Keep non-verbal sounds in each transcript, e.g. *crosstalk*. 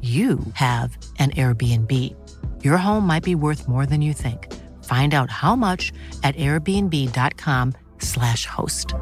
you have an Airbnb. Your home might be worth more than you think. Find out how much at airbnb.com/slash host.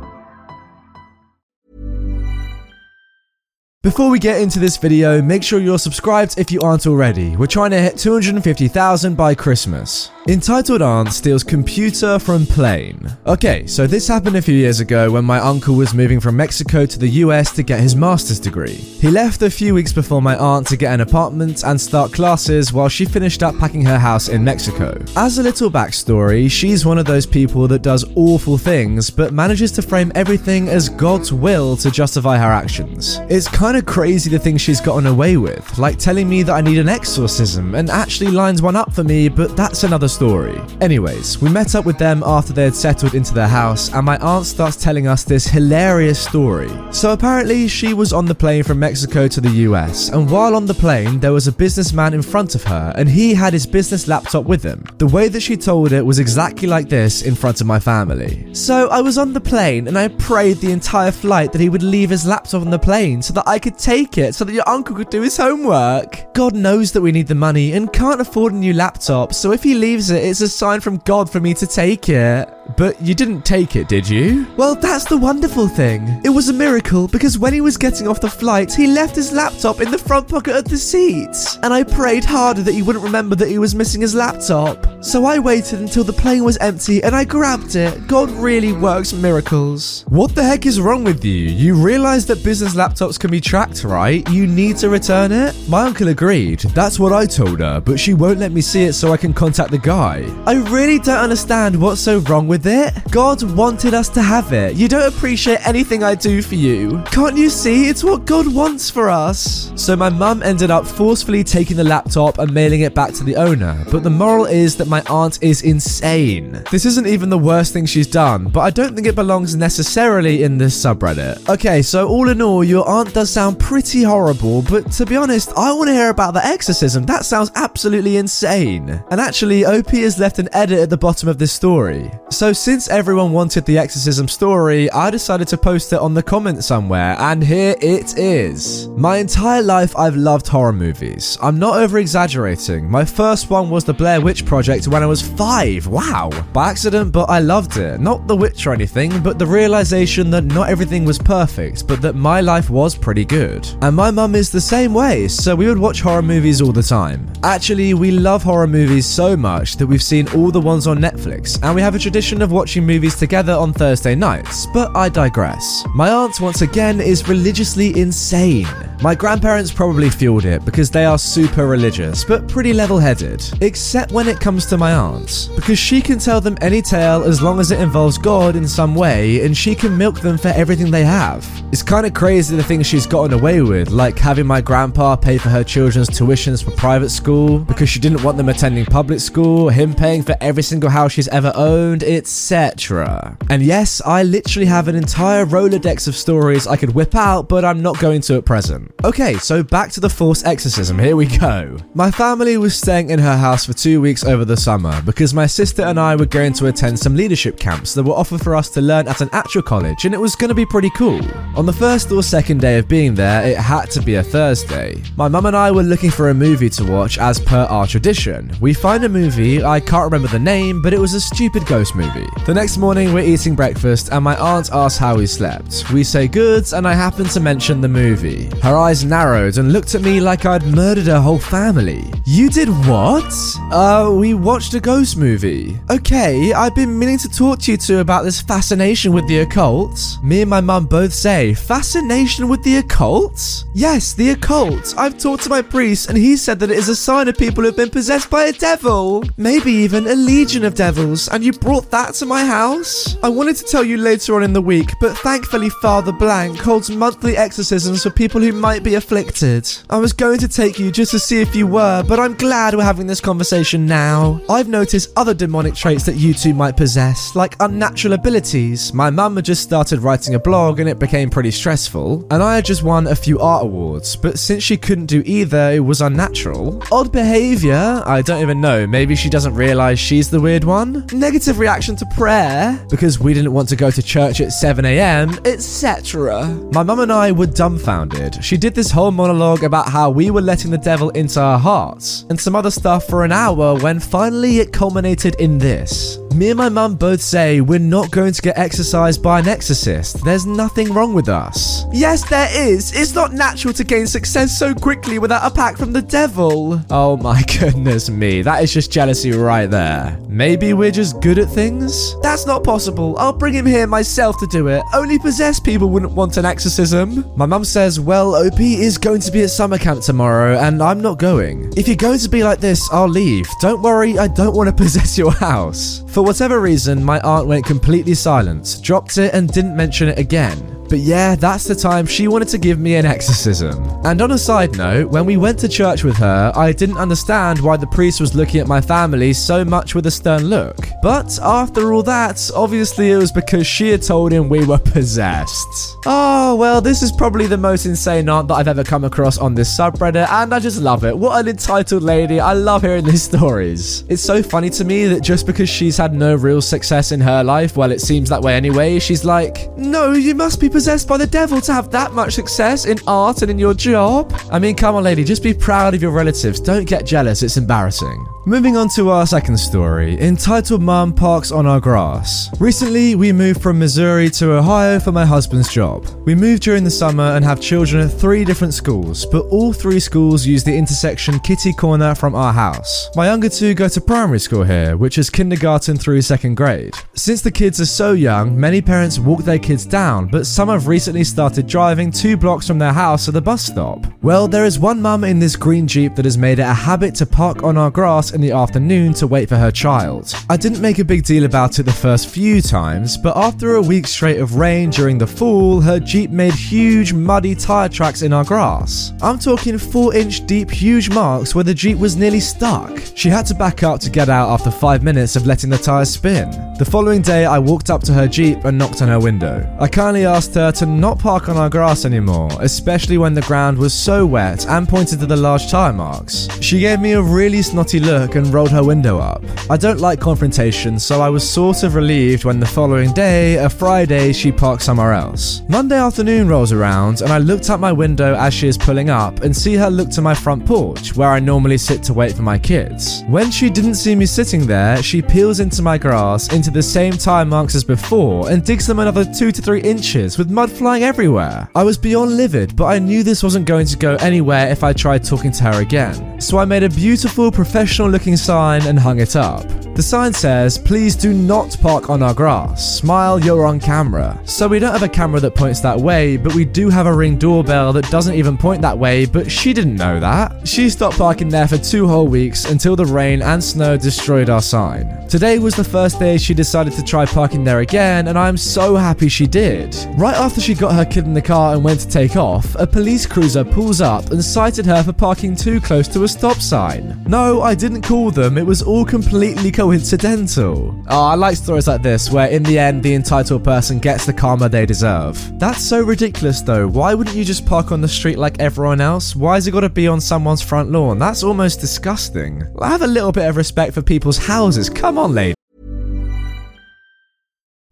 Before we get into this video, make sure you're subscribed if you aren't already. We're trying to hit 250,000 by Christmas. Entitled Aunt steals computer from plane. Okay, so this happened a few years ago when my uncle was moving from Mexico to the US to get his master's degree. He left a few weeks before my aunt to get an apartment and start classes while she finished up packing her house in Mexico. As a little backstory, she's one of those people that does awful things but manages to frame everything as God's will to justify her actions. It's kind of crazy the things she's gotten away with, like telling me that I need an exorcism and actually lines one up for me, but that's another story story. Anyways, we met up with them after they had settled into their house, and my aunt starts telling us this hilarious story. So apparently, she was on the plane from Mexico to the US, and while on the plane, there was a businessman in front of her, and he had his business laptop with him. The way that she told it was exactly like this in front of my family. So I was on the plane, and I prayed the entire flight that he would leave his laptop on the plane so that I could take it, so that your uncle could do his homework. God knows that we need the money and can't afford a new laptop, so if he leaves it, it's a sign from God for me to take it. But you didn't take it, did you? Well, that's the wonderful thing. It was a miracle because when he was getting off the flight, he left his laptop in the front pocket of the seat. And I prayed harder that he wouldn't remember that he was missing his laptop. So I waited until the plane was empty and I grabbed it. God really works miracles. What the heck is wrong with you? You realize that business laptops can be tracked, right? You need to return it? My uncle agreed. That's what I told her, but she won't let me see it so I can contact the guy. I really don't understand what's so wrong with it. God wanted us to have it. You don't appreciate anything I do for you. Can't you see? It's what God wants for us. So my mum ended up forcefully taking the laptop and mailing it back to the owner. But the moral is that my aunt is insane. This isn't even the worst thing she's done, but I don't think it belongs necessarily in this subreddit. Okay, so all in all, your aunt does sound pretty horrible, but to be honest, I want to hear about the exorcism. That sounds absolutely insane. And actually, OP has left an edit at the bottom of this story. So since everyone wanted the exorcism story, I decided to post it on the comment somewhere, and here it is. My entire life, I've loved horror movies. I'm not over exaggerating. My first one was the Blair Witch Project when I was five. Wow. By accident, but I loved it. Not the witch or anything, but the realization that not everything was perfect, but that my life was pretty good. And my mum is the same way, so we would watch horror movies all the time. Actually, we love horror movies so much that we've seen all the ones on Netflix, and we have a tradition of watching movies together on Thursday nights, but I digress. My aunt, once again, is religiously insane. My grandparents probably fueled it because they are super religious, but pretty level headed. Except when it comes to my aunt, because she can tell them any tale as long as it involves God in some way, and she can milk them for everything they have. It's kind of crazy the things she's gotten away with, like having my grandpa pay for her children's tuitions for private school because she didn't want them attending public school, him paying for every single house she's ever owned, etc. And yes, I literally have an entire Rolodex of stories I could whip out, but I'm not going to at present. Okay, so back to the forced exorcism, here we go. My family was staying in her house for two weeks over the summer because my sister and I were going to attend some leadership camps that were offered for us to learn at an actual college, and it was going to be pretty cool. On the first or second day of being there, it had to be a Thursday. My mum and I were looking for a movie to watch as per our tradition. We find a movie, I can't remember the name, but it was a stupid ghost movie. The next morning, we're eating breakfast, and my aunt asks how we slept. We say goods, and I happen to mention the movie. Her eyes narrowed and looked at me like I'd murdered her whole family. You did what? Uh, we watched a ghost movie. Okay, I've been meaning to talk to you two about this fascination with the occult. Me and my mum both say, fascination with the occult? Yes, the occult. I've talked to my priest and he said that it is a sign of people who've been possessed by a devil. Maybe even a legion of devils, and you brought that to my house? I wanted to tell you later on in the week, but thankfully Father Blank holds monthly exorcisms for people who might be afflicted. I was going to take you just to see if you were, but I'm glad we're having this conversation now. I've noticed other demonic traits that you two might possess, like unnatural abilities. My mum had just started writing a blog and it became pretty stressful, and I had just won a few art awards, but since she couldn't do either, it was unnatural. Odd behavior? I don't even know, maybe she doesn't realize she's the weird one. Negative reaction to prayer, because we didn't want to go to church at 7am, etc. My mum and I were dumbfounded. She did this whole monologue about how we were letting the devil into our hearts, and some other stuff for an hour when finally it culminated in this. Me and my mum both say we're not going to get exercised by an exorcist. There's nothing wrong with us. Yes, there is. It's not natural to gain success so quickly without a pack from the devil. Oh my *laughs* goodness me, that is just jealousy right there. Maybe we're just good at things? That's not possible. I'll bring him here myself to do it. Only possessed people wouldn't want an exorcism. My mum says, well, OP is going to be at summer camp tomorrow and I'm not going. If you're going to be like this, I'll leave. Don't worry, I don't want to *laughs* possess your house. For whatever reason, my aunt went completely silent, dropped it, and didn't mention it again. But yeah, that's the time she wanted to give me an exorcism. And on a side note, when we went to church with her, I didn't understand why the priest was looking at my family so much with a stern look. But after all that, obviously it was because she had told him we were possessed. Oh, well, this is probably the most insane aunt that I've ever come across on this subreddit, and I just love it. What an entitled lady. I love hearing these stories. It's so funny to me that just because she's had no real success in her life, well, it seems that way anyway, she's like, no, you must be possessed by the devil to have that much success in art and in your job. I mean, come on, lady, just be proud of your relatives. Don't get jealous, it's embarrassing. Moving on to our second story, entitled Mom Parks on Our Grass. Recently, we moved from Missouri to Ohio for my husband's job. We moved during the summer and have children at three different schools, but all three schools use the intersection Kitty Corner from our house. My younger two go to primary school here, which is kindergarten through second grade. Since the kids are so young, many parents walk their kids down, but some have recently started driving two blocks from their house to the bus stop. Well, there is one mum in this green Jeep that has made it a habit to park on our grass in the afternoon to wait for her child. I didn't make a big deal about it the first few times, but after a week straight of rain during the fall, her Jeep made huge muddy tyre tracks in our grass. I'm talking 4 inch deep, huge marks where the Jeep was nearly stuck. She had to back up to get out after 5 minutes of letting the tyres spin. The following day, I walked up to her Jeep and knocked on her window. I kindly asked her to not park on our grass anymore, especially when the ground was so wet, and pointed to the large tyre marks. She gave me a really snotty look and rolled her window up. I don't like confrontation, so I was sort of relieved when the following day, a Friday, she parked somewhere else. Monday afternoon rolls around, and I looked out my window as she is pulling up and see her look to my front porch, where I normally sit to wait for my kids. When she didn't see me sitting there, she peels into my grass into the same tire marks as before and digs them another 2 to 3 inches with mud flying everywhere. I was beyond livid, but I knew this wasn't going to go anywhere if I tried talking to her again. So I made a beautiful professional looking sign and hung it up. The sign says, Please do not park on our grass. Smile, you're on camera. So we don't have a camera that points that way, but we do have a ring doorbell that doesn't even point that way, but she didn't know that. She stopped parking there for two whole weeks until the rain and snow destroyed our sign. Today was the first day she decided to try parking there again, and I'm so happy she did. Right after she got her kid in the car and went to take off, a police cruiser pulls up and cited her for parking too close to a stop sign. No, I didn't call them, it was all completely coincidental. Oh, I like stories like this where in the end the entitled person gets the karma they deserve. That's so ridiculous though. Why wouldn't you just park on the street like everyone else? Why has it got to be on someone's front lawn? That's almost disgusting. I have a little bit of respect for people's houses. Come on, lady.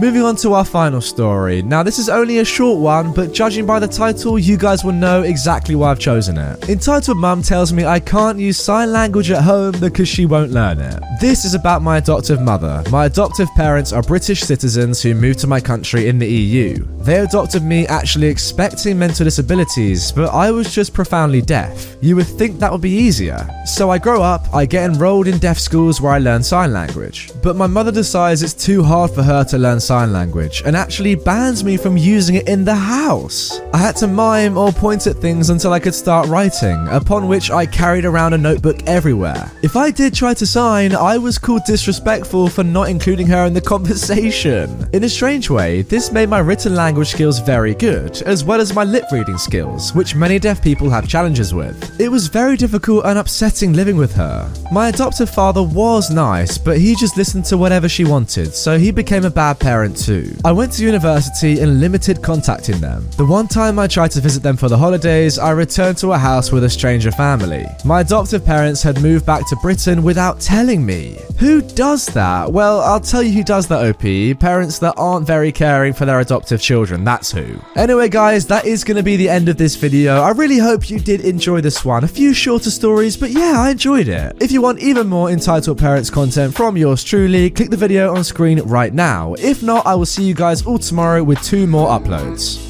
Moving on to our final story. Now, this is only a short one, but judging by the title, you guys will know exactly why I've chosen it. Entitled Mum tells me I can't use sign language at home because she won't learn it. This is about my adoptive mother. My adoptive parents are British citizens who moved to my country in the EU. They adopted me actually expecting mental disabilities, but I was just profoundly deaf. You would think that would be easier. So I grow up, I get enrolled in deaf schools where I learn sign language. But my mother decides it's too hard for her to learn sign language and actually bans me from using it in the house. I had to mime or point at things until I could start writing, upon which I carried around a notebook everywhere. If I did try to sign, I was called disrespectful for not including her in the *laughs* conversation. In a strange way, this made my written language skills very good, as well as my lip reading skills, which many deaf people have challenges with. It was very difficult and upsetting living with her. My adoptive father was nice, but he just listened to whatever she wanted, so he became a bad parent too. I went to university and limited contacting them. The one time I tried to visit them for the holidays, I returned to a house with a stranger family. My adoptive parents had moved back to Britain without telling me. Who does that? Well, I'll tell you who does that, OP. Parents that aren't very caring for their adoptive children, that's who. Anyway, guys, that is going to be the end of this video. I really hope you did enjoy this one. A few shorter stories, but yeah, I enjoyed it. If you want even more Entitled Parents content from yours truly, click the video on screen right now. If not, I will see you guys all tomorrow with two more uploads.